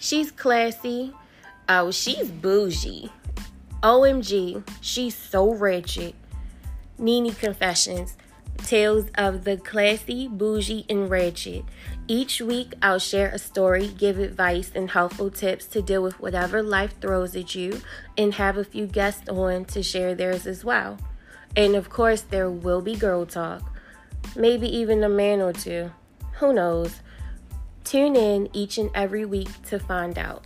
She's classy. Oh, she's bougie. OMG, she's so wretched. Nini Confessions Tales of the Classy, Bougie, and Ratchet. Each week, I'll share a story, give advice, and helpful tips to deal with whatever life throws at you, and have a few guests on to share theirs as well. And of course, there will be girl talk, maybe even a man or two. Who knows? Tune in each and every week to find out.